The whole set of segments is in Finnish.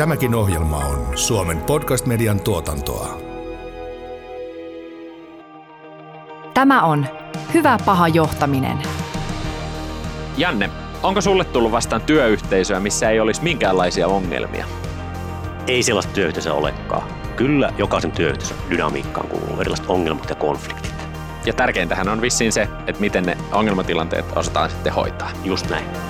Tämäkin ohjelma on Suomen podcast-median tuotantoa. Tämä on Hyvä paha johtaminen. Janne, onko sulle tullut vastaan työyhteisöä, missä ei olisi minkäänlaisia ongelmia? Ei sellaista työyhteisöä olekaan. Kyllä jokaisen työyhteisön dynamiikkaan kuuluu erilaiset ongelmat ja konfliktit. Ja tärkeintähän on vissiin se, että miten ne ongelmatilanteet osataan sitten hoitaa. Just näin.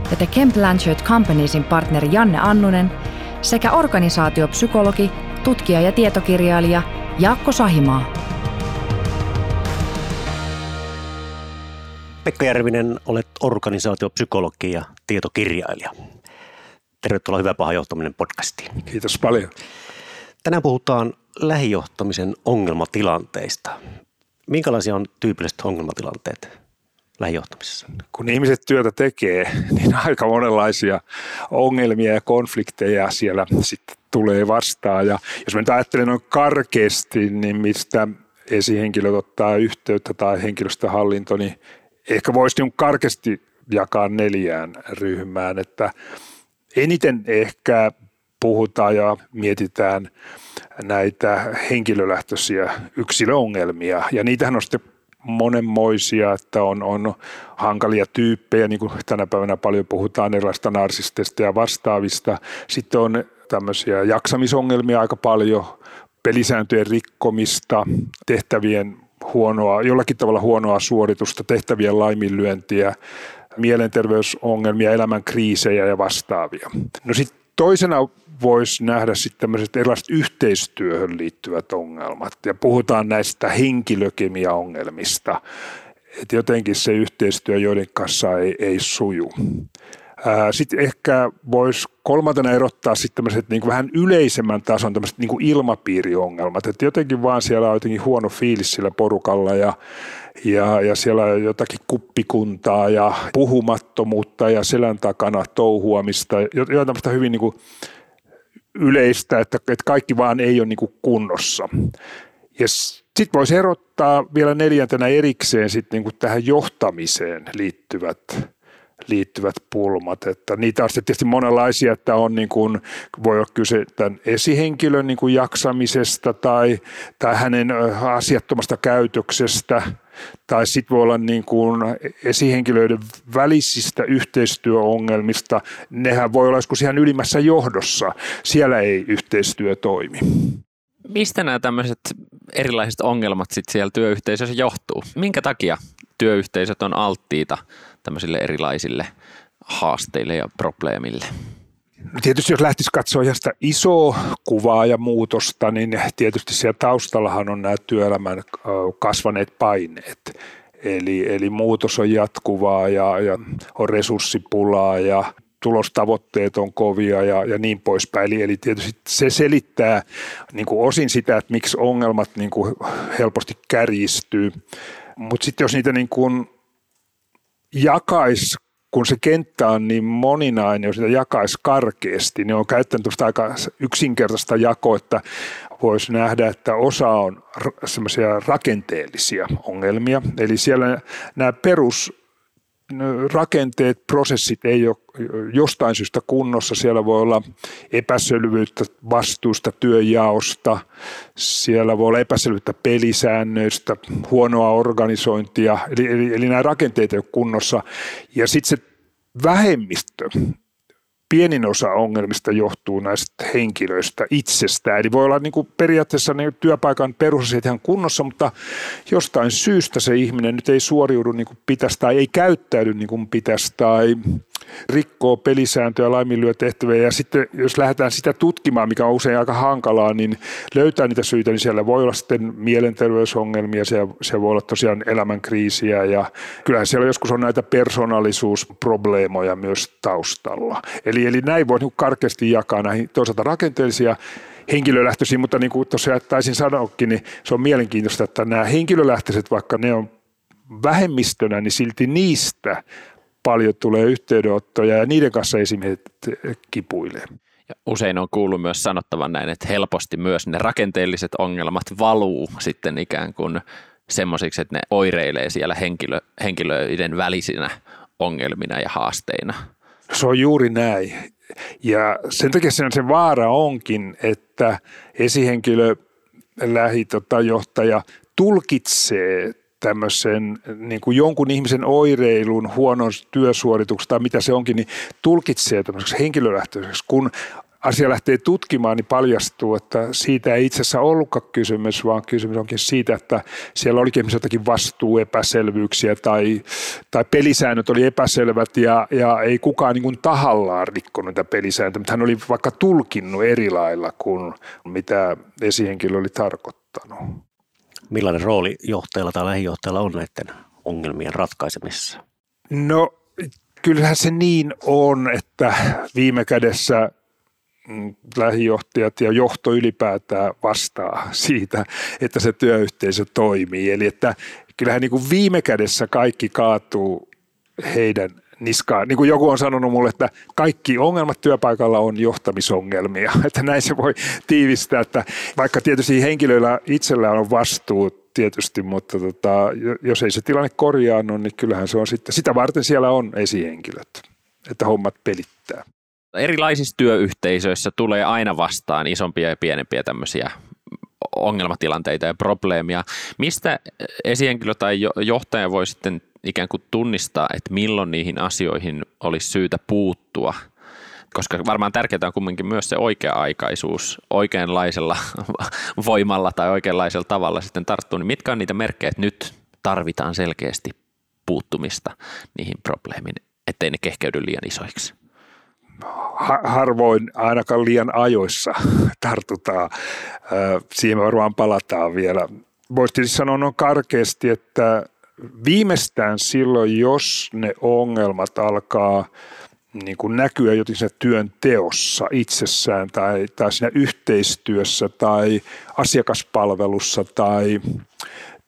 ja The Kemp Blanchard Companiesin partneri Janne Annunen sekä organisaatiopsykologi, tutkija ja tietokirjailija Jaakko Sahimaa. Pekka Järvinen, olet organisaatiopsykologi ja tietokirjailija. Tervetuloa Hyvä paha johtaminen podcastiin. Kiitos paljon. Tänään puhutaan lähijohtamisen ongelmatilanteista. Minkälaisia on tyypilliset ongelmatilanteet lähijohtamisessa? Kun ihmiset työtä tekee, niin aika monenlaisia ongelmia ja konflikteja siellä sitten tulee vastaan. Ja jos mä nyt ajattelen noin karkeasti, niin mistä esihenkilöt ottaa yhteyttä tai henkilöstöhallinto, niin ehkä voisi niin karkeasti jakaa neljään ryhmään, että eniten ehkä puhutaan ja mietitään näitä henkilölähtöisiä yksilöongelmia ja niitähän on sitten monenmoisia, että on, on hankalia tyyppejä, niin kuin tänä päivänä paljon puhutaan erilaisista narsisteista ja vastaavista. Sitten on tämmöisiä jaksamisongelmia aika paljon, pelisääntöjen rikkomista, tehtävien huonoa, jollakin tavalla huonoa suoritusta, tehtävien laiminlyöntiä, mielenterveysongelmia, elämän kriisejä ja vastaavia. No sitten toisena voisi nähdä sitten tämmöiset erilaiset yhteistyöhön liittyvät ongelmat. Ja puhutaan näistä henkilökemiaongelmista, että jotenkin se yhteistyö joiden kanssa ei, ei suju. Sitten ehkä voisi kolmantena erottaa sitten tämmöiset niin vähän yleisemmän tason tämmöiset niin ilmapiiriongelmat, että jotenkin vaan siellä on jotenkin huono fiilis sillä porukalla ja, ja, ja siellä on jotakin kuppikuntaa ja puhumattomuutta ja selän takana touhuamista, jotain tämmöistä hyvin niin kuin yleistä, että, että kaikki vaan ei ole niin kuin kunnossa. Ja sitten voisi erottaa vielä neljäntenä erikseen sitten niin kuin tähän johtamiseen liittyvät liittyvät pulmat. Että niitä on tietysti monenlaisia, että on niin kuin, voi olla kyse tämän esihenkilön niin kuin jaksamisesta tai, tai hänen asiattomasta käytöksestä tai sitten voi olla niin kuin esihenkilöiden välisistä yhteistyöongelmista. Nehän voi olla joskus ihan ylimmässä johdossa. Siellä ei yhteistyö toimi. Mistä nämä tämmöiset erilaiset ongelmat sitten siellä työyhteisössä johtuu? Minkä takia työyhteisöt on alttiita tämmöisille erilaisille haasteille ja probleemille? Tietysti jos lähtisi katsoa ihan sitä isoa kuvaa ja muutosta, niin tietysti siellä taustallahan on nämä työelämän kasvaneet paineet. Eli, eli muutos on jatkuvaa ja, ja on resurssipulaa ja tulostavoitteet on kovia ja, ja niin poispäin. Eli, eli tietysti se selittää niin kuin osin sitä, että miksi ongelmat niin kuin helposti kärjistyy. Mutta sitten jos niitä niin kuin jakaisi kun se kenttä on niin moninainen, jos sitä jakaisi karkeasti, niin on käyttänyt aika yksinkertaista jakoa, että voisi nähdä, että osa on semmoisia rakenteellisia ongelmia. Eli siellä nämä perus rakenteet, prosessit ei ole jostain syystä kunnossa. Siellä voi olla epäselvyyttä vastuusta, työjaosta, siellä voi olla epäselvyyttä pelisäännöistä, huonoa organisointia, eli, eli, eli nämä rakenteet ei ole kunnossa. Ja sitten se vähemmistö, pienin osa ongelmista johtuu näistä henkilöistä itsestään. Eli voi olla niin kuin periaatteessa ne työpaikan perusasiat ihan kunnossa, mutta jostain syystä se ihminen nyt ei suoriudu niin kuin pitäisi tai ei käyttäydy niin kuin pitäisi tai rikkoo pelisääntöjä, laiminlyö tehtäviä ja sitten jos lähdetään sitä tutkimaan, mikä on usein aika hankalaa, niin löytää niitä syitä, niin siellä voi olla sitten mielenterveysongelmia, siellä, siellä voi olla tosiaan elämänkriisiä ja kyllähän siellä joskus on näitä persoonallisuusprobleemoja myös taustalla. Eli, eli näin voi niin karkeasti jakaa näihin toisaalta rakenteellisia henkilölähtöisiä, mutta niin kuin tuossa taisin sanoakin, niin se on mielenkiintoista, että nämä henkilölähtöiset, vaikka ne on vähemmistönä, niin silti niistä paljon tulee yhteydenottoja ja niiden kanssa esimiehet kipuilee. Ja usein on kuullut myös sanottavan näin, että helposti myös ne rakenteelliset ongelmat valuu sitten ikään kuin semmoisiksi, että ne oireilee siellä henkilö, henkilöiden välisinä ongelmina ja haasteina. Se on juuri näin. Ja sen takia sen, se vaara onkin, että esihenkilö, lähijohtaja tulkitsee tämmöisen niin kuin jonkun ihmisen oireilun, huonon työsuorituksen tai mitä se onkin, niin tulkitsee tämmöiseksi henkilölähtöiseksi. Kun asia lähtee tutkimaan, niin paljastuu, että siitä ei itse asiassa ollutkaan kysymys, vaan kysymys onkin siitä, että siellä olikin jotakin vastuuepäselvyyksiä tai, tai pelisäännöt oli epäselvät ja, ja ei kukaan niin kuin tahallaan rikkonut niitä pelisääntöjä, mutta hän oli vaikka tulkinnut eri lailla kuin mitä esihenkilö oli tarkoittanut millainen rooli johtajalla tai lähijohtajalla on näiden ongelmien ratkaisemisessa? No kyllähän se niin on, että viime kädessä mm, lähijohtajat ja johto ylipäätään vastaa siitä, että se työyhteisö toimii. Eli että kyllähän niin kuin viime kädessä kaikki kaatuu heidän niskaan. Niin kuin joku on sanonut mulle, että kaikki ongelmat työpaikalla on johtamisongelmia. Että näin se voi tiivistää, että vaikka tietysti henkilöillä itsellään on vastuu tietysti, mutta tota, jos ei se tilanne korjaannu, niin kyllähän se on sitten, sitä varten siellä on esihenkilöt, että hommat pelittää. Erilaisissa työyhteisöissä tulee aina vastaan isompia ja pienempiä tämmöisiä ongelmatilanteita ja probleemia. Mistä esihenkilö tai johtaja voi sitten ikään kuin tunnistaa, että milloin niihin asioihin olisi syytä puuttua – koska varmaan tärkeää on kumminkin myös se oikea-aikaisuus oikeanlaisella voimalla tai oikeanlaisella tavalla sitten tarttuu, niin mitkä on niitä merkkejä, että nyt tarvitaan selkeästi puuttumista niihin probleemiin, ettei ne kehkeydy liian isoiksi? harvoin ainakaan liian ajoissa tartutaan. Siihen varmaan palataan vielä. Voisi sanoa noin karkeasti, että viimeistään silloin, jos ne ongelmat alkaa – niin kuin näkyä jotenkin siinä työn teossa itsessään tai, tai siinä yhteistyössä tai asiakaspalvelussa tai,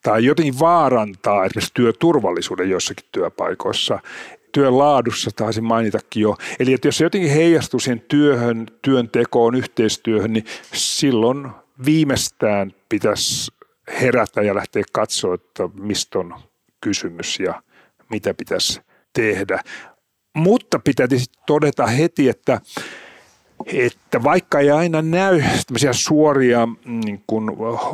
tai jotenkin vaarantaa esimerkiksi työturvallisuuden joissakin työpaikoissa. Työn laadussa taisin mainitakin jo. Eli että jos se jotenkin heijastuu siihen työhön, työntekoon, yhteistyöhön, niin silloin viimeistään pitäisi herätä ja lähteä katsoa, että mistä on kysymys ja mitä pitäisi tehdä. Mutta pitää todeta heti, että että vaikka ei aina näy suoria niin kuin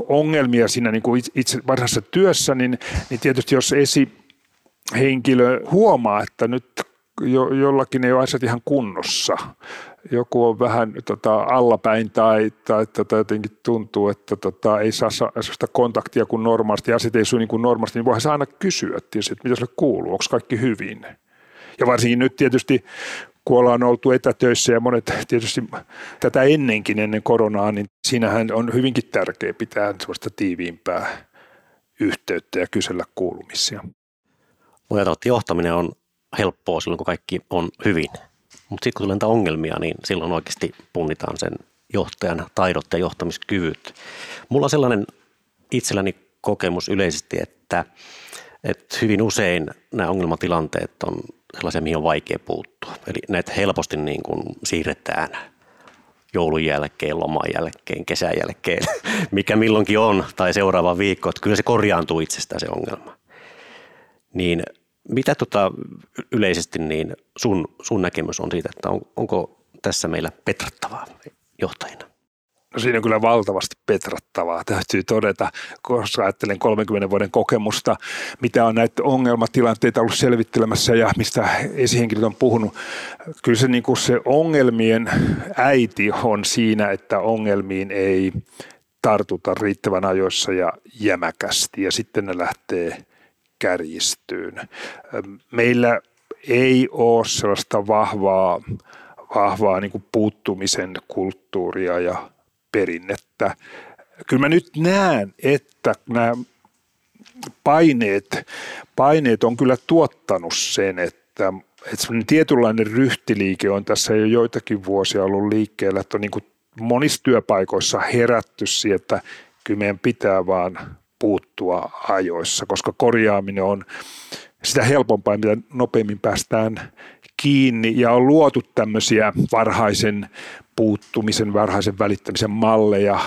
ongelmia siinä niin kuin itse varsinaisessa työssä, niin, niin tietysti jos esihenkilö huomaa, että nyt jo, jollakin ei ole asiat ihan kunnossa, joku on vähän tota, allapäin tai, tai tota, jotenkin tuntuu, että tota, ei saa sellaista kontaktia kuin normaalisti, asiat ei suu niin kuin normaalisti, niin voihan se aina kysyä, tietysti, että mitä sille kuuluu, onko kaikki hyvin. Ja varsinkin nyt tietysti kun ollaan oltu etätöissä ja monet tietysti tätä ennenkin ennen koronaa, niin siinähän on hyvinkin tärkeää pitää sellaista tiiviimpää yhteyttä ja kysellä kuulumisia. Voi johtaminen on helppoa silloin, kun kaikki on hyvin. Mutta sitten kun tulee ongelmia, niin silloin oikeasti punnitaan sen johtajan taidot ja johtamiskyvyt. Mulla on sellainen itselläni kokemus yleisesti, että, että hyvin usein nämä ongelmatilanteet on sellaisia, mihin on vaikea puuttua. Eli näitä helposti niin kuin siirretään joulun jälkeen, loman jälkeen, kesän jälkeen, mikä milloinkin on, tai seuraava viikko, että kyllä se korjaantuu itsestään se ongelma. Niin mitä tota yleisesti niin sun, sun näkemys on siitä, että on, onko tässä meillä petrattavaa johtajina? No siinä on kyllä valtavasti petrattavaa, täytyy todeta, koska ajattelen 30 vuoden kokemusta, mitä on näitä ongelmatilanteita ollut selvittelemässä ja mistä esihenkilöt on puhunut. Kyllä se, niin kuin se ongelmien äiti on siinä, että ongelmiin ei tartuta riittävän ajoissa ja jämäkästi ja sitten ne lähtee kärjistyyn. Meillä ei ole sellaista vahvaa, vahvaa niin puuttumisen kulttuuria ja perinnettä. Kyllä mä nyt näen, että nämä paineet, paineet on kyllä tuottanut sen, että, että tietynlainen ryhtiliike on tässä jo joitakin vuosia ollut liikkeellä, että on niin monissa työpaikoissa herätty siihen, että kyllä meidän pitää vaan puuttua ajoissa, koska korjaaminen on sitä helpompaa, mitä nopeammin päästään kiinni ja on luotu tämmöisiä varhaisen puuttumisen, varhaisen välittämisen malleja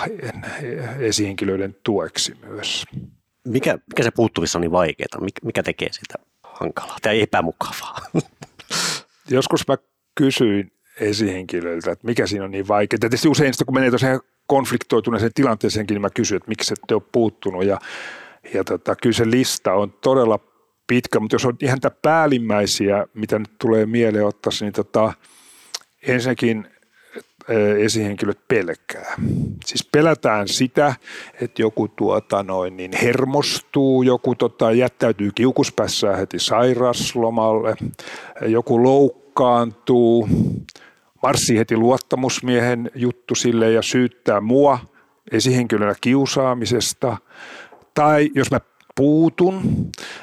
esihenkilöiden tueksi myös. Mikä, mikä se puuttuvissa on niin vaikeaa? Mikä tekee sitä hankalaa tai epämukavaa? Joskus mä kysyin esihenkilöiltä, että mikä siinä on niin vaikeaa. Tietysti usein sitä, kun menee tosiaan konfliktoituneeseen tilanteeseenkin, niin mä kysyn, että miksi ette ole puuttunut. Ja, ja tota, kyllä se lista on todella pitkä, mutta jos on ihan tämä päällimmäisiä, mitä nyt tulee mieleen ottaa, niin tota, ensinnäkin esihenkilöt pelkää. Siis pelätään sitä, että joku tuota noin, niin hermostuu, joku tota, jättäytyy kiukuspässään heti sairaslomalle, joku loukkaantuu, marssii heti luottamusmiehen juttu sille ja syyttää mua esihenkilönä kiusaamisesta. Tai jos mä puutun,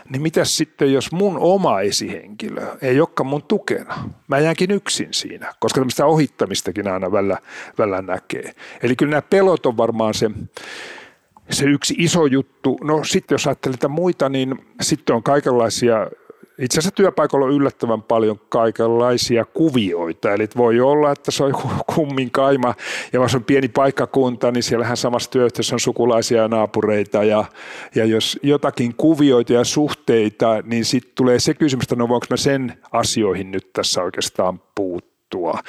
niin mitä sitten, jos mun oma esihenkilö ei olekaan mun tukena? Mä jäänkin yksin siinä, koska tämmöistä ohittamistakin aina välillä, välillä näkee. Eli kyllä nämä pelot on varmaan se, se yksi iso juttu. No sitten jos ajattelee muita, niin sitten on kaikenlaisia itse asiassa työpaikalla on yllättävän paljon kaikenlaisia kuvioita, eli voi olla, että se on joku kummin kaima, ja jos on pieni paikkakunta, niin siellähän samassa työyhteisössä on sukulaisia ja naapureita, ja, ja jos jotakin kuvioita ja suhteita, niin sitten tulee se kysymys, että no voinko mä sen asioihin nyt tässä oikeastaan puuttua.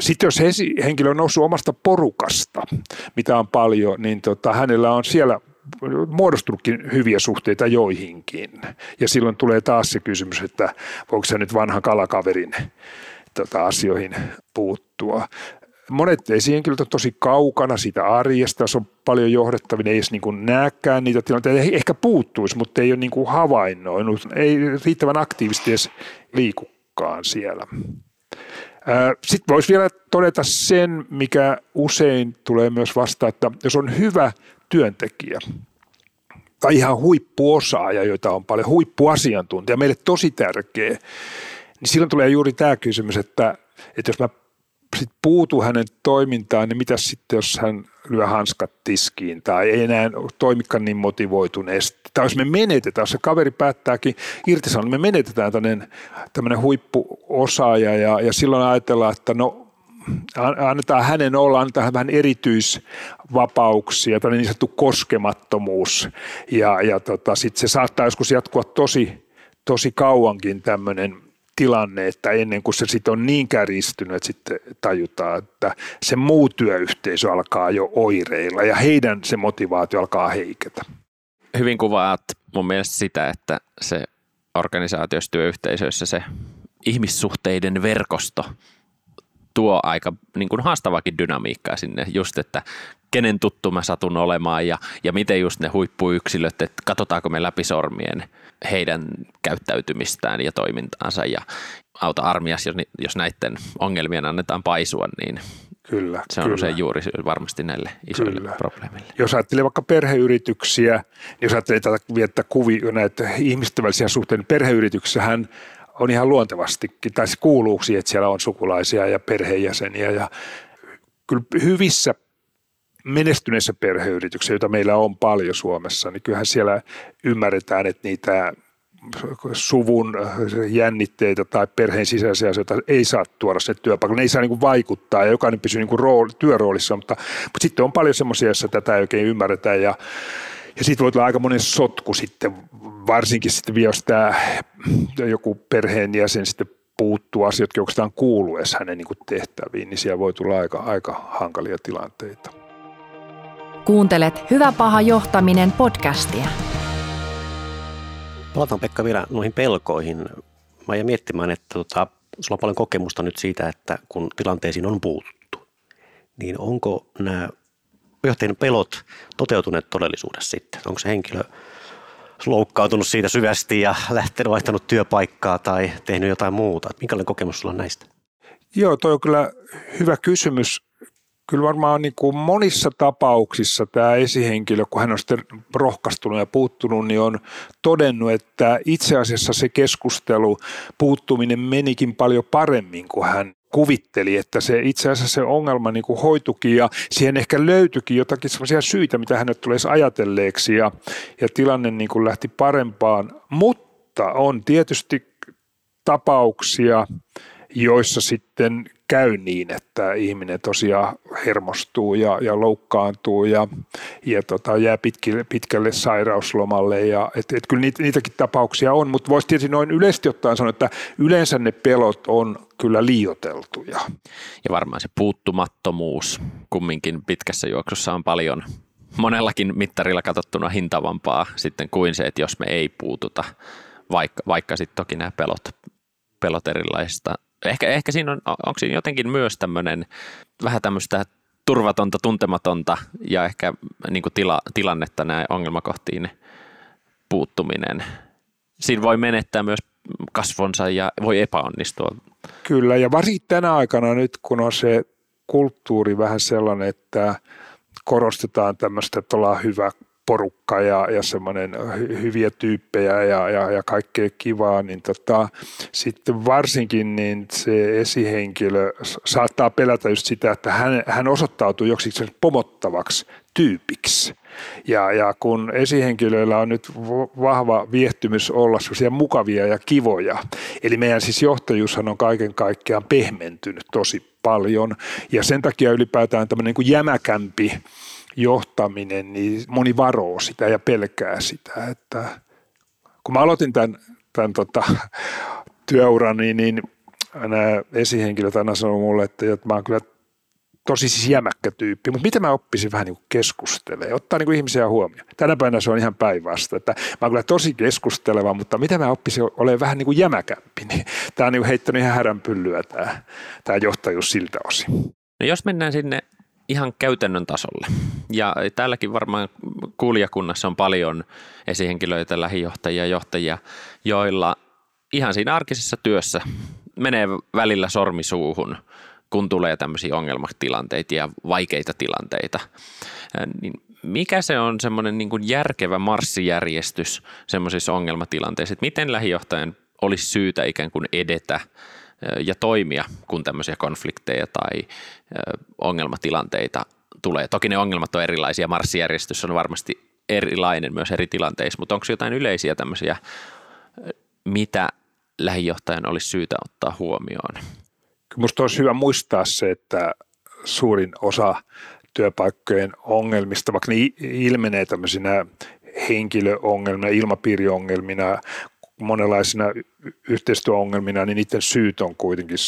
Sitten jos henkilö on noussut omasta porukasta, mitä on paljon, niin tota, hänellä on siellä muodostunutkin hyviä suhteita joihinkin. Ja silloin tulee taas se kysymys, että voiko se nyt vanhan kalakaverin tota, asioihin puuttua. Monet esihenkilöt on tosi kaukana siitä arjesta, jos on paljon johdettavia, ei edes niin näkään niitä tilanteita, ehkä puuttuisi, mutta ei ole niin kuin havainnoinut, ei riittävän aktiivisesti edes liikukaan siellä. Sitten voisi vielä todeta sen, mikä usein tulee myös vastaan, että jos on hyvä työntekijä tai ihan huippuosaaja, joita on paljon, huippuasiantuntija, meille tosi tärkeä, niin silloin tulee juuri tämä kysymys, että, että jos mä sit puutu hänen toimintaan, niin mitä sitten, jos hän lyö hanskat tiskiin tai ei enää toimikaan niin motivoituneesti. Tai jos me menetetään, jos se kaveri päättääkin irtisanoa, niin me menetetään tämmöinen huippuosaaja ja, ja silloin ajatellaan, että no annetaan hänen olla, annetaan vähän erityisvapauksia, tämmöinen niin sanottu koskemattomuus. Ja, ja tota, sitten se saattaa joskus jatkua tosi, tosi kauankin tämmöinen tilanne, että ennen kuin se sitten on niin kärjistynyt, että sitten tajutaan, että se muu työyhteisö alkaa jo oireilla ja heidän se motivaatio alkaa heiketä. Hyvin kuvaat mun mielestä sitä, että se organisaatioissa, työyhteisöissä se ihmissuhteiden verkosto tuo aika niin kuin haastavakin dynamiikkaa sinne, just että kenen tuttu mä satun olemaan ja, ja miten just ne huippuyksilöt, että katsotaanko me läpi sormien heidän käyttäytymistään ja toimintaansa ja auta armias, jos, jos näiden ongelmien annetaan paisua, niin Kyllä, se on kyllä. usein juuri varmasti näille isoille kyllä. probleemille. Jos ajattelee vaikka perheyrityksiä, niin jos ajattelee tätä viettää kuvia, näitä ihmisten välisiä suhteita, niin perheyrityksessähän on ihan luontevastikin, tai se kuuluu siihen, että siellä on sukulaisia ja perheenjäseniä ja kyllä hyvissä menestyneissä perheyrityksissä, joita meillä on paljon Suomessa, niin kyllähän siellä ymmärretään, että niitä suvun jännitteitä tai perheen sisäisiä asioita ei saa tuoda se työpaikalle. Ne ei saa niin vaikuttaa ja jokainen pysyy niin rooli, työroolissa, mutta, mutta sitten on paljon semmoisia, joissa tätä ei oikein ymmärretä ja, ja sitten voi tulla aika monen sotku sitten varsinkin sitten vielä, jos tämä joku perheenjäsen sitten puuttuu asiat, jotka oikeastaan kuuluu edes hänen niin tehtäviin, niin siellä voi tulla aika, aika hankalia tilanteita. Kuuntelet Hyvä paha johtaminen podcastia. Palataan Pekka vielä noihin pelkoihin. Mä jäin miettimään, että tota, sulla on paljon kokemusta nyt siitä, että kun tilanteisiin on puututtu, niin onko nämä johtajien pelot toteutuneet todellisuudessa sitten? Onko se henkilö loukkaantunut siitä syvästi ja lähtenyt vaihtanut työpaikkaa tai tehnyt jotain muuta. Minkälainen kokemus sulla on näistä? Joo, toi on kyllä hyvä kysymys. Kyllä varmaan niin kuin monissa tapauksissa tämä esihenkilö, kun hän on sitten rohkaistunut ja puuttunut, niin on todennut, että itse asiassa se keskustelu, puuttuminen menikin paljon paremmin kuin hän kuvitteli, että se itse asiassa se ongelma niin kuin hoitukin ja siihen ehkä löytyikin jotakin sellaisia syitä, mitä hänet tulee ajatelleeksi ja, ja tilanne niin kuin lähti parempaan. Mutta on tietysti tapauksia, joissa sitten käy niin, että ihminen tosiaan hermostuu ja, ja loukkaantuu ja, ja tota, jää pitkälle, pitkälle sairauslomalle. Ja, et, et kyllä niitä, niitäkin tapauksia on, mutta voisi tietysti noin yleisesti ottaen sanoa, että yleensä ne pelot on kyllä liioteltuja. Ja varmaan se puuttumattomuus kumminkin pitkässä juoksussa on paljon monellakin mittarilla katsottuna hintavampaa sitten kuin se, että jos me ei puututa, vaikka, vaikka sitten toki nämä pelot, pelot erilaisista ehkä, ehkä siinä on, onko siinä jotenkin myös tämmöinen vähän tämmöistä turvatonta, tuntematonta ja ehkä niin kuin tila, tilannetta näin ongelmakohtiin puuttuminen. Siinä voi menettää myös kasvonsa ja voi epäonnistua. Kyllä, ja varsinkin tänä aikana nyt, kun on se kulttuuri vähän sellainen, että korostetaan tämmöistä, että ollaan hyvä porukka ja, ja semmoinen hyviä tyyppejä ja, ja, ja kaikkea kivaa, niin tota, sitten varsinkin niin se esihenkilö saattaa pelätä just sitä, että hän, hän osoittautuu joksikin pomottavaksi tyypiksi. Ja, ja kun esihenkilöillä on nyt vahva viehtymys olla sellaisia mukavia ja kivoja, eli meidän siis johtajuushan on kaiken kaikkiaan pehmentynyt tosi paljon, ja sen takia ylipäätään tämmöinen niin kuin jämäkämpi johtaminen, niin moni varoo sitä ja pelkää sitä. Että kun mä aloitin tämän, tämän tota, työurani, niin nämä esihenkilöt aina sanoo mulle, että, että mä oon kyllä tosi siis jämäkkä tyyppi, mutta miten mä oppisin vähän niin keskustelemaan, ottaa niin kuin ihmisiä huomioon. Tänä päivänä se on ihan päinvasta, että mä oon kyllä tosi keskusteleva, mutta miten mä oppisin olemaan vähän niin kuin jämäkämpi, niin tämä on niin heittänyt ihan häränpyllyä tämä, tämä johtajuus siltä osin. No jos mennään sinne ihan käytännön tasolle. Ja täälläkin varmaan kuulijakunnassa on paljon esihenkilöitä, lähijohtajia, johtajia, joilla ihan siinä arkisessa työssä menee välillä sormisuuhun, kun tulee tämmöisiä ongelmatilanteita ja vaikeita tilanteita. Niin mikä se on semmoinen niin järkevä marssijärjestys semmoisissa ongelmatilanteissa, että miten lähijohtajan olisi syytä ikään kuin edetä – ja toimia, kun tämmöisiä konflikteja tai ongelmatilanteita tulee. Toki ne ongelmat on erilaisia, marssijärjestys on varmasti erilainen myös eri tilanteissa, mutta onko jotain yleisiä tämmöisiä, mitä lähijohtajan olisi syytä ottaa huomioon? Minusta olisi hyvä muistaa se, että suurin osa työpaikkojen ongelmista, vaikka ne ilmenee tämmöisinä henkilöongelmina, ilmapiiriongelmina, monenlaisina yhteistyöongelmina, niin niiden syyt on kuitenkin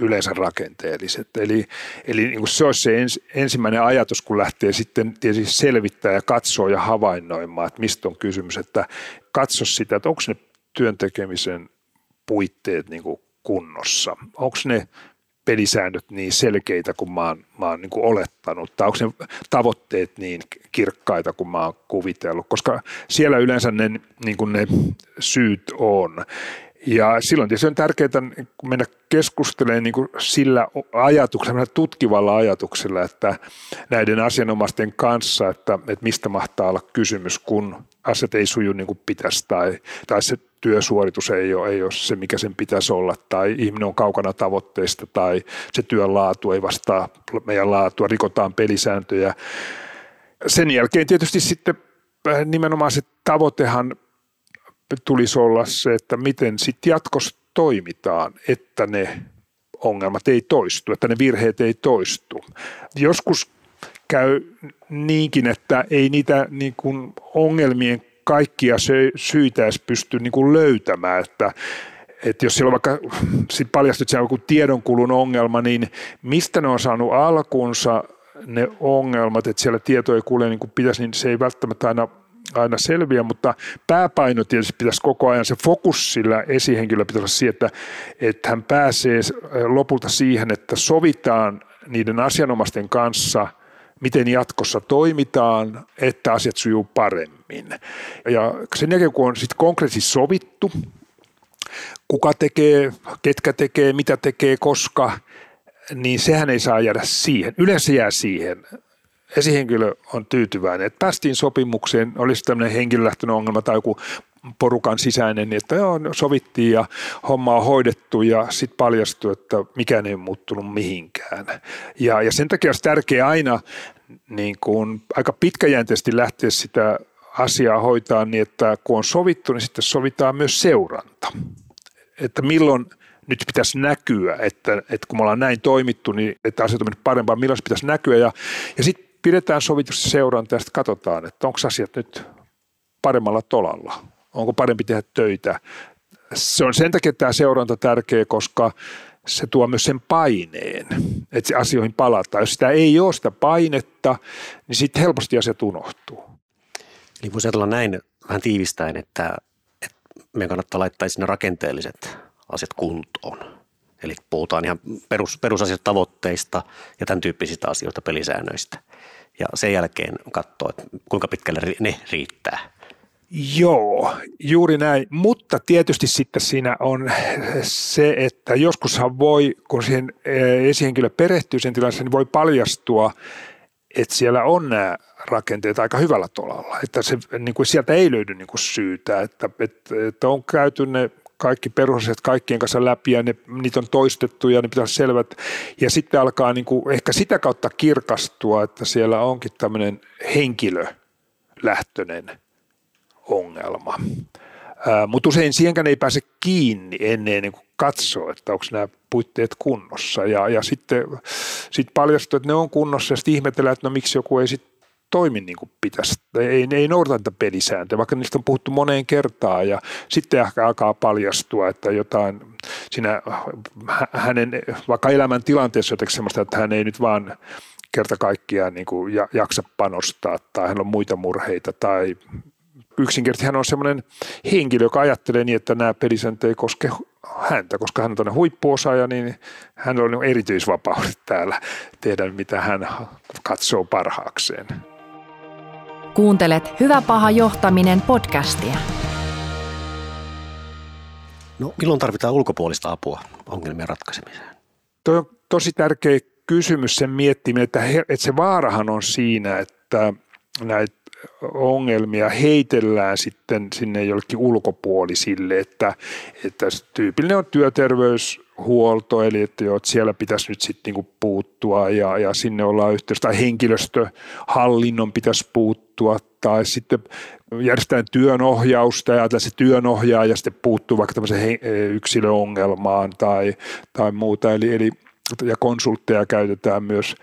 yleensä rakenteelliset. Eli, eli niin kuin se olisi se ens, ensimmäinen ajatus, kun lähtee sitten tietysti selvittää ja katsoa ja havainnoimaan, että mistä on kysymys, että katso sitä, että onko ne työntekemisen puitteet niin kuin kunnossa, onko ne pelisäännöt niin selkeitä kuin mä oon, mä oon niin kuin olettanut, tai onko ne tavoitteet niin kirkkaita kuin mä oon kuvitellut, koska siellä yleensä ne, niin kuin ne syyt on. Ja silloin tietysti on tärkeää mennä keskustelemaan niin kuin sillä ajatuksella, tutkivalla ajatuksella, että näiden asianomaisten kanssa, että, että mistä mahtaa olla kysymys, kun asiat ei suju niin kuin pitäisi tai, tai se työsuoritus ei ole, ei ole se, mikä sen pitäisi olla, tai ihminen on kaukana tavoitteista, tai se työn laatu ei vastaa meidän laatua, rikotaan pelisääntöjä. Sen jälkeen tietysti sitten äh, nimenomaan se tavoitehan tulisi olla se, että miten sitten jatkossa toimitaan, että ne ongelmat ei toistu, että ne virheet ei toistu. Joskus käy niinkin, että ei niitä niin kuin ongelmien kaikkia syitä edes pysty niin kuin löytämään, että että jos siellä vaikka sit paljastut, se joku tiedonkulun ongelma, niin mistä ne on saanut alkunsa ne ongelmat, että siellä tieto ei kulje niin kuin pitäisi, niin se ei välttämättä aina aina selviä, mutta pääpaino tietysti pitäisi koko ajan, se fokus sillä esihenkilöllä pitäisi olla siihen, että, että hän pääsee lopulta siihen, että sovitaan niiden asianomaisten kanssa, miten jatkossa toimitaan, että asiat sujuu paremmin. Ja sen jälkeen, kun on sitten konkreettisesti sovittu, kuka tekee, ketkä tekee, mitä tekee, koska, niin sehän ei saa jäädä siihen. Yleensä jää siihen. Esihenkilö on tyytyväinen, että päästiin sopimukseen, olisi tämmöinen henkilölähtöinen ongelma tai joku porukan sisäinen, niin että joo, sovittiin ja homma on hoidettu ja sitten paljastui, että mikään ei muuttunut mihinkään. Ja, ja sen takia olisi tärkeää aina niin kuin aika pitkäjänteisesti lähteä sitä asiaa hoitaa niin, että kun on sovittu, niin sitten sovitaan myös seuranta. Että milloin nyt pitäisi näkyä, että, että kun me ollaan näin toimittu, niin että asiat on mennyt parempaan, milloin se pitäisi näkyä. Ja, ja sitten pidetään sovitusti seuranta ja katsotaan, että onko asiat nyt paremmalla tolalla onko parempi tehdä töitä. Se on sen takia tämä seuranta tärkeä, koska se tuo myös sen paineen, että se asioihin palataan. Jos sitä ei ole sitä painetta, niin sitten helposti asiat unohtuu. Eli voisi ajatella näin vähän tiivistäen, että, että meidän kannattaa laittaa sinne rakenteelliset asiat kuntoon. Eli puhutaan ihan perus, perusasiat tavoitteista ja tämän tyyppisistä asioista, pelisäännöistä. Ja sen jälkeen katsoa, että kuinka pitkälle ne riittää. Joo, juuri näin. Mutta tietysti sitten siinä on se, että joskushan voi, kun siihen eh, esihenkilö perehtyy sen tilanteeseen, niin voi paljastua, että siellä on nämä rakenteet aika hyvällä tolalla. Että se, niin kuin sieltä ei löydy niin kuin syytä, että, että, että on käyty ne kaikki perusasiat kaikkien kanssa läpi ja ne, niitä on toistettu ja ne pitäisi selvät. Ja sitten alkaa niin kuin ehkä sitä kautta kirkastua, että siellä onkin tämmöinen henkilölähtöinen – ongelma. Mutta usein siihenkään ei pääse kiinni ennen niin kuin katsoo, että onko nämä puitteet kunnossa. Ja, ja sitten sit paljastuu, että ne on kunnossa ja sitten ihmetellään, että no miksi joku ei sitten toimi niin kuin pitäisi. Ei, ei noudata tätä pelisääntöä, vaikka niistä on puhuttu moneen kertaan ja sitten ehkä alkaa paljastua, että jotain siinä hänen vaikka elämän tilanteessa jotenkin sellaista, että hän ei nyt vaan kerta kaikkiaan niin kuin jaksa panostaa tai hän on muita murheita tai yksinkertaisesti hän on semmoinen henkilö, joka ajattelee niin, että nämä pelisääntöt ei koske häntä, koska hän on huippuosaaja, niin hän on erityisvapaudet täällä tehdä, mitä hän katsoo parhaakseen. Kuuntelet Hyvä paha johtaminen podcastia. No, milloin tarvitaan ulkopuolista apua ongelmien ratkaisemiseen? Tuo on tosi tärkeä kysymys sen miettiminen, että, he, että se vaarahan on siinä, että näitä ongelmia heitellään sitten sinne jollekin ulkopuolisille, että, että tyypillinen on työterveyshuolto, eli että, jo, että siellä pitäisi nyt sitten niinku puuttua ja, ja sinne ollaan yhteydessä, tai henkilöstöhallinnon pitäisi puuttua, tai sitten järjestetään työnohjausta ja se työnohjaaja sitten puuttuu vaikka tämmöiseen yksilöongelmaan tai, tai muuta, eli, eli ja konsultteja käytetään myös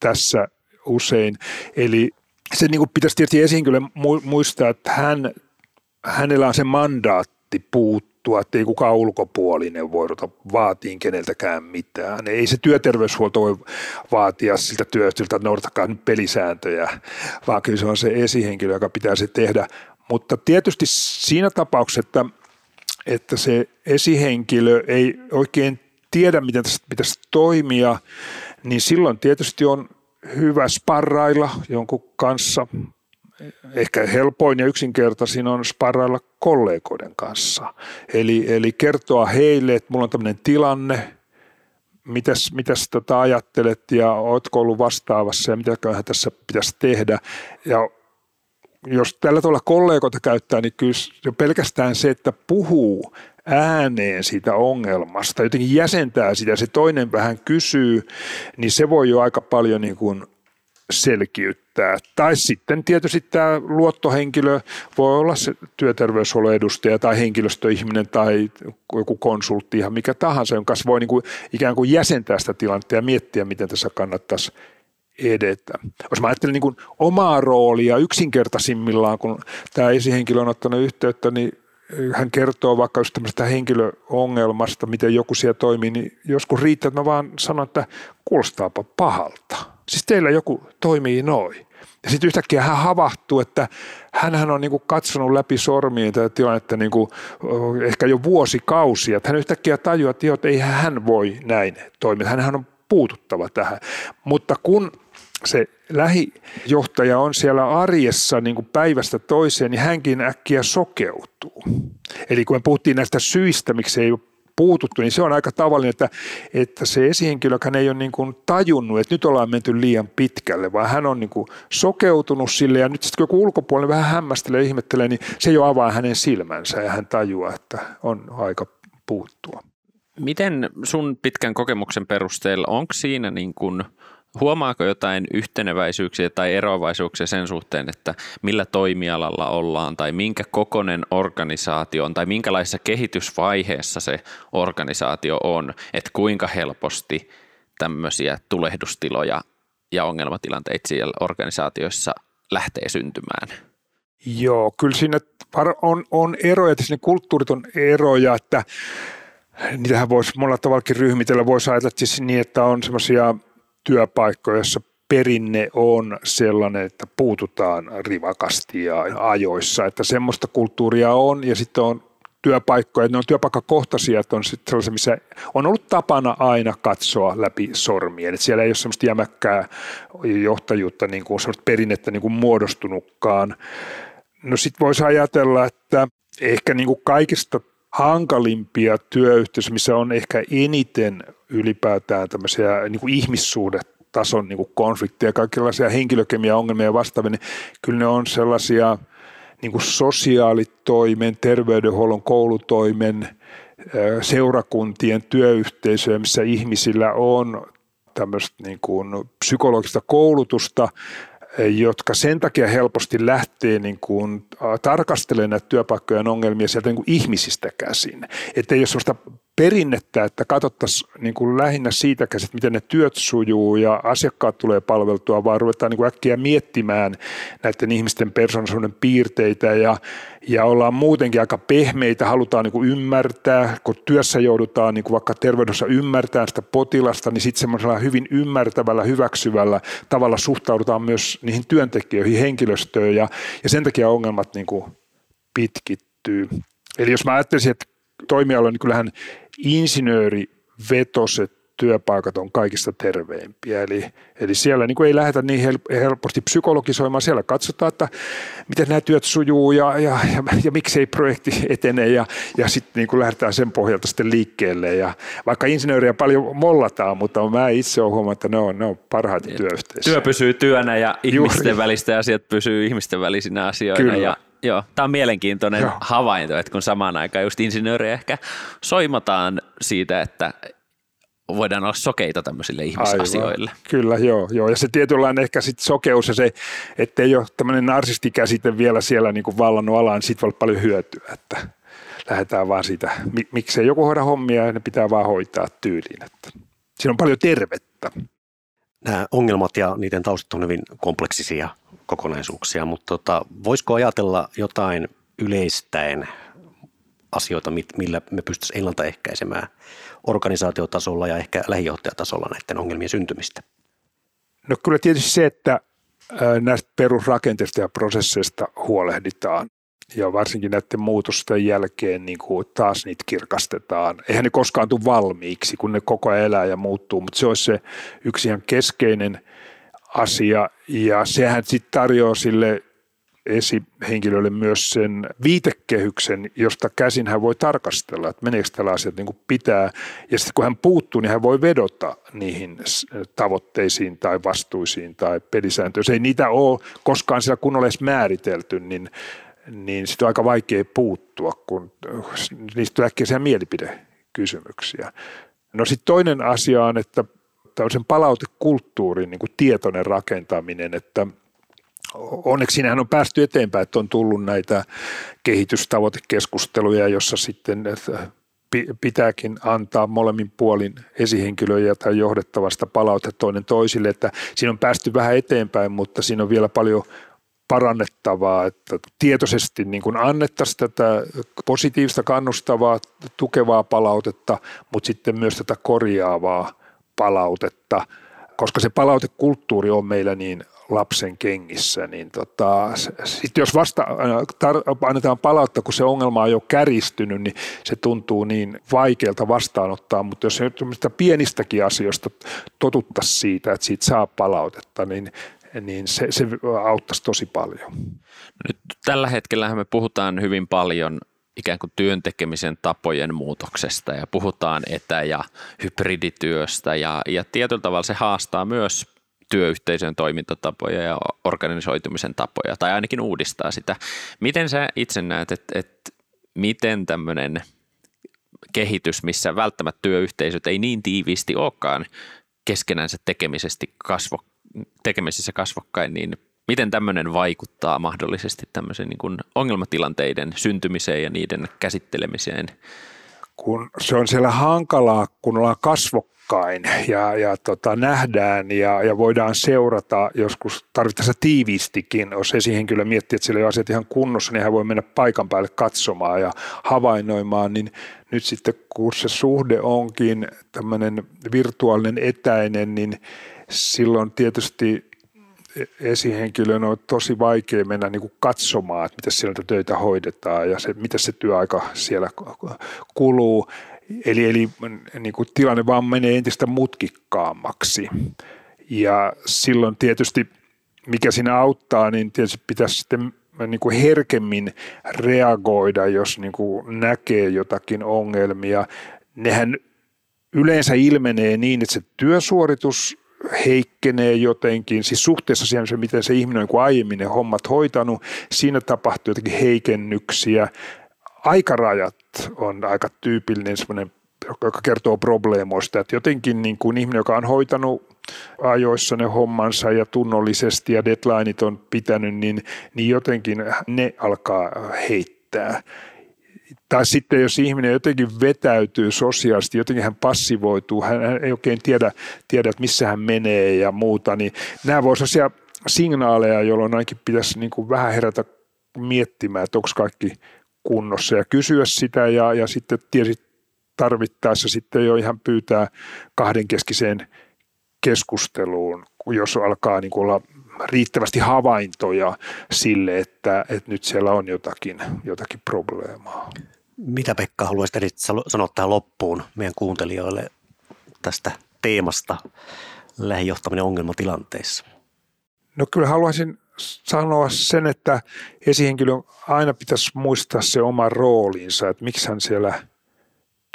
tässä usein. Eli se niin kuin pitäisi tietysti esihenkilö muistaa, että hän, hänellä on se mandaatti puuttua, että ei kukaan ulkopuolinen voi ruveta vaatiin keneltäkään mitään. Ei se työterveyshuolto voi vaatia siltä työstöltä, että noudatakaa nyt pelisääntöjä, vaan kyllä se on se esihenkilö, joka pitää se tehdä. Mutta tietysti siinä tapauksessa, että, että se esihenkilö ei oikein tiedä, miten tässä pitäisi toimia, niin silloin tietysti on hyvä sparrailla jonkun kanssa. Ehkä helpoin ja yksinkertaisin on sparrailla kollegoiden kanssa. Eli, eli kertoa heille, että mulla on tämmöinen tilanne, mitäs, mitäs tota ajattelet ja ootko ollut vastaavassa ja mitäköhän tässä pitäisi tehdä. Ja jos tällä tavalla kollegoita käyttää, niin kyllä pelkästään se, että puhuu ääneen siitä ongelmasta, jotenkin jäsentää sitä, se toinen vähän kysyy, niin se voi jo aika paljon niin kuin selkiyttää. Tai sitten tietysti tämä luottohenkilö voi olla se työterveyshuollon edustaja tai henkilöstöihminen tai joku konsultti, ihan mikä tahansa, jonka voi niin kuin ikään kuin jäsentää sitä tilannetta ja miettiä, miten tässä kannattaisi edetä. Jos mä ajattelen niin kuin omaa roolia yksinkertaisimmillaan, kun tämä esihenkilö on ottanut yhteyttä, niin hän kertoo vaikka just tämmöisestä henkilöongelmasta, miten joku siellä toimii, niin joskus riittää, että mä vaan sanon, että kuulostaapa pahalta. Siis teillä joku toimii noin. Ja sitten yhtäkkiä hän havahtuu, että hän on niinku katsonut läpi sormien tätä tilannetta niinku, ehkä jo vuosikausia. Hän yhtäkkiä tajuaa, että, että ei hän voi näin toimia. Hänhän on puututtava tähän. Mutta kun se lähijohtaja on siellä arjessa niin kuin päivästä toiseen, niin hänkin äkkiä sokeutuu. Eli kun me puhuttiin näistä syistä, miksi ei ole puututtu, niin se on aika tavallinen, että, että se esihenkilökään ei ole niin kuin tajunnut, että nyt ollaan menty liian pitkälle, vaan hän on niin kuin sokeutunut sille ja nyt sitten joku ulkopuolinen vähän hämmästelee ja ihmettelee, niin se jo avaa hänen silmänsä ja hän tajuaa, että on aika puuttua. Miten sun pitkän kokemuksen perusteella, onko siinä niin kuin, huomaako jotain yhteneväisyyksiä tai eroavaisuuksia sen suhteen, että millä toimialalla ollaan tai minkä kokonen organisaatio on tai minkälaisessa kehitysvaiheessa se organisaatio on, että kuinka helposti tämmöisiä tulehdustiloja ja ongelmatilanteita siellä organisaatioissa lähtee syntymään? Joo, kyllä siinä on, on eroja, että sinne kulttuurit on eroja, että niitähän voisi monella tavallakin ryhmitellä. Voisi ajatella siis niin, että on semmoisia työpaikkoja, joissa perinne on sellainen, että puututaan rivakasti ja ajoissa, että semmoista kulttuuria on ja sitten on työpaikkoja, ne on työpaikkakohtaisia, että on sitten sellaisia, missä on ollut tapana aina katsoa läpi sormien, että siellä ei ole semmoista jämäkkää johtajuutta, niin kuin semmoista perinnettä niin kuin muodostunutkaan. No sitten voisi ajatella, että ehkä niin kuin kaikista hankalimpia työyhteisöjä, missä on ehkä eniten ylipäätään tämmöisiä niin kuin ihmissuhdetason niin kuin konflikteja, kaikenlaisia henkilökemia-ongelmia ja vastaavia, niin kyllä ne on sellaisia niin kuin sosiaalitoimen, terveydenhuollon, koulutoimen, seurakuntien työyhteisöjä, missä ihmisillä on tämmöistä niin kuin psykologista koulutusta, jotka sen takia helposti lähtee niin kuin tarkastelemaan näitä työpaikkojen ongelmia sieltä niin kuin ihmisistä käsin. Että ei ole sellaista perinnettä, että katsottaisiin niin lähinnä siitä käsin, miten ne työt sujuu ja asiakkaat tulee palveltua, vaan ruvetaan niin kuin äkkiä miettimään näiden ihmisten persoonallisuuden piirteitä ja, ja ollaan muutenkin aika pehmeitä, halutaan niin kuin ymmärtää, kun työssä joudutaan niin kuin vaikka terveydessä ymmärtämään sitä potilasta, niin sitten semmoisella hyvin ymmärtävällä, hyväksyvällä tavalla suhtaudutaan myös niihin työntekijöihin, henkilöstöön ja, ja sen takia ongelmat niin kuin pitkittyy. Eli jos mä ajattelisin, että toimiala, niin kyllähän insinöörivetoset työpaikat on kaikista terveempiä. Eli, eli siellä niin kuin ei lähdetä niin helposti psykologisoimaan. Siellä katsotaan, että miten nämä työt sujuu ja, ja, ja, ja miksei projekti etene ja, ja sitten niin lähdetään sen pohjalta sitten liikkeelle. Ja vaikka insinööriä paljon mollataan, mutta mä itse olen huomannut, että ne on, ne on parhaita työyhteisöjä. Työ pysyy työnä ja ihmisten Juuri. välistä asiat pysyy ihmisten välisinä asioina. Kyllä. Ja Joo, tämä on mielenkiintoinen Joo. havainto, että kun samaan aikaan just insinööriä ehkä soimataan siitä, että voidaan olla sokeita tämmöisille ihmisasioille. Aivan. Kyllä, joo, joo. Ja se tietynlainen ehkä sit sokeus ja se, ettei ole tämmöinen narsistikäsite vielä siellä niin kuin vallannut alaan, niin siitä voi olla paljon hyötyä, että lähdetään vaan siitä, miksei joku hoida hommia ja ne pitää vaan hoitaa tyyliin. Että siinä on paljon tervettä. Nämä ongelmat ja niiden taustat on hyvin kompleksisia kokonaisuuksia, mutta tota, voisiko ajatella jotain yleistäen asioita, millä me pystyisimme ennaltaehkäisemään organisaatiotasolla ja ehkä lähijohtajatasolla näiden ongelmien syntymistä? No kyllä tietysti se, että näistä perusrakenteista ja prosesseista huolehditaan ja varsinkin näiden muutosten jälkeen niin kuin taas niitä kirkastetaan. Eihän ne koskaan tule valmiiksi, kun ne koko ajan elää ja muuttuu, mutta se olisi se yksi ihan keskeinen asia ja sehän sitten tarjoaa sille esihenkilölle myös sen viitekehyksen, josta käsin hän voi tarkastella, että meneekö tällä asiat niin kuin pitää. Ja sitten kun hän puuttuu, niin hän voi vedota niihin tavoitteisiin tai vastuisiin tai pelisääntöihin. Jos ei niitä ole koskaan siellä kunnolla edes määritelty, niin, niin sitten on aika vaikea puuttua, kun niistä on äkkiä mielipidekysymyksiä. No sitten toinen asia on, että tämmöisen palautekulttuurin niin kuin tietoinen rakentaminen, että onneksi siinähän on päästy eteenpäin, että on tullut näitä kehitystavoitekeskusteluja, jossa sitten pitääkin antaa molemmin puolin esihenkilöjä tai johdettavasta palautetta toinen toisille, että siinä on päästy vähän eteenpäin, mutta siinä on vielä paljon parannettavaa, että tietoisesti niin kuin annettaisiin tätä positiivista, kannustavaa, tukevaa palautetta, mutta sitten myös tätä korjaavaa palautetta. koska se palautekulttuuri on meillä niin lapsen kengissä, niin tota, sitten jos vasta tar- annetaan palautta, kun se ongelma on jo käristynyt, niin se tuntuu niin vaikealta vastaanottaa, mutta jos pienistäkin asioista totuttaisiin siitä, että siitä saa palautetta, niin niin se, se auttaisi tosi paljon. Nyt tällä hetkellä me puhutaan hyvin paljon ikään kuin työntekemisen tapojen muutoksesta ja puhutaan etä- ja hybridityöstä ja, ja tietyllä tavalla se haastaa myös työyhteisön toimintatapoja ja organisoitumisen tapoja tai ainakin uudistaa sitä. Miten sä itse näet, että, että miten tämmöinen kehitys, missä välttämättä työyhteisöt ei niin tiiviisti olekaan keskenänsä tekemisesti kasvo, tekemisissä kasvokkain, niin miten tämmöinen vaikuttaa mahdollisesti tämmöisen niin kuin ongelmatilanteiden syntymiseen ja niiden käsittelemiseen? Kun se on siellä hankalaa, kun ollaan kasvokkain ja, ja tota, nähdään ja, ja voidaan seurata joskus tarvittaessa tiiviistikin, jos esihenkilö miettii, että siellä ei ole asiat ihan kunnossa, niin hän voi mennä paikan päälle katsomaan ja havainnoimaan, niin nyt sitten kun se suhde onkin tämmöinen virtuaalinen etäinen, niin silloin tietysti esihenkilön on tosi vaikea mennä niin kuin katsomaan, että miten siellä töitä hoidetaan ja se, miten se työaika siellä kuluu. Eli, eli niin kuin tilanne vaan menee entistä mutkikkaammaksi. Ja silloin tietysti, mikä siinä auttaa, niin tietysti pitäisi sitten niin kuin herkemmin reagoida, jos niin kuin näkee jotakin ongelmia. Nehän yleensä ilmenee niin, että se työsuoritus heikkenee jotenkin, siis suhteessa siihen, miten se ihminen on kuin aiemmin ne hommat hoitanut, siinä tapahtuu jotenkin heikennyksiä. Aikarajat on aika tyypillinen semmoinen, joka kertoo probleemoista, että jotenkin niin kuin ihminen, joka on hoitanut ajoissa ne hommansa ja tunnollisesti ja deadlineit on pitänyt, niin, niin jotenkin ne alkaa heittää tai sitten jos ihminen jotenkin vetäytyy sosiaalisesti, jotenkin hän passivoituu, hän ei oikein tiedä, tiedä että missä hän menee ja muuta, niin nämä voisivat sellaisia signaaleja, jolloin ainakin pitäisi niin kuin vähän herätä miettimään, että onko kaikki kunnossa ja kysyä sitä ja, ja sitten tietysti tarvittaessa sitten jo ihan pyytää kahdenkeskiseen keskusteluun, jos alkaa niin kuin olla riittävästi havaintoja sille, että, että nyt siellä on jotakin, jotakin probleemaa. Mitä Pekka haluaisit sanoa tähän loppuun meidän kuuntelijoille tästä teemasta lähijohtaminen ongelmatilanteissa? No kyllä haluaisin sanoa sen, että esihenkilön aina pitäisi muistaa se oma roolinsa, että miksi hän siellä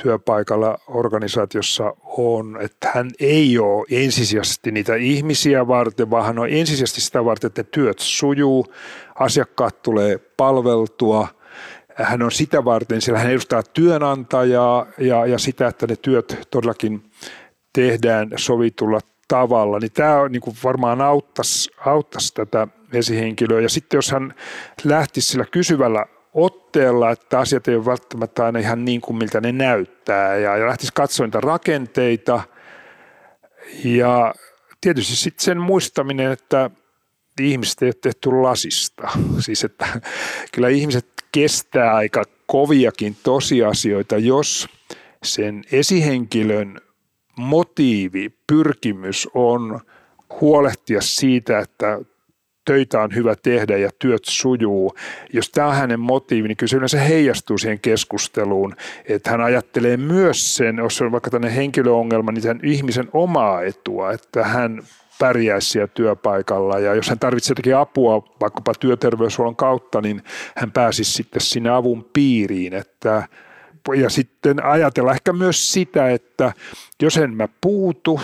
työpaikalla organisaatiossa on, että hän ei ole ensisijaisesti niitä ihmisiä varten, vaan hän on ensisijaisesti sitä varten, että työt sujuu, asiakkaat tulee palveltua – hän on sitä varten, sillä hän edustaa työnantajaa ja, ja sitä, että ne työt todellakin tehdään sovitulla tavalla, niin tämä niin kuin varmaan auttaisi, auttaisi tätä esihenkilöä. Ja sitten jos hän lähtisi sillä kysyvällä otteella, että asiat ei ole välttämättä aina ihan niin kuin miltä ne näyttää ja, ja lähtisi katsoa niitä rakenteita ja tietysti sitten sen muistaminen, että ihmiset ei ole tehty lasista. Siis että kyllä ihmiset kestää aika koviakin tosiasioita, jos sen esihenkilön motiivi, pyrkimys on huolehtia siitä, että töitä on hyvä tehdä ja työt sujuu. Jos tämä on hänen motiivi, niin kyllä se yleensä heijastuu siihen keskusteluun, että hän ajattelee myös sen, jos on vaikka tämmöinen henkilöongelma, niin sen ihmisen omaa etua, että hän pärjäisi siellä työpaikalla ja jos hän tarvitsee jotakin apua vaikkapa työterveyshuollon kautta, niin hän pääsisi sitten sinne avun piiriin, että ja sitten ajatella ehkä myös sitä, että jos en mä puutu,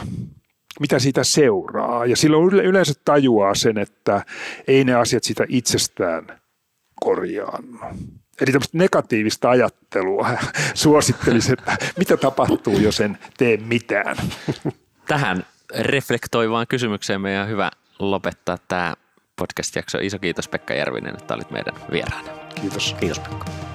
mitä siitä seuraa. Ja silloin yleensä tajuaa sen, että ei ne asiat sitä itsestään korjaannu. Eli tämmöistä negatiivista ajattelua suosittelisin, että mitä tapahtuu, jos en tee mitään. Tähän reflektoivaan kysymykseen meidän hyvä lopettaa tämä podcast-jakso. Iso kiitos Pekka Järvinen, että olit meidän vieraana. Kiitos. Kiitos Pekka.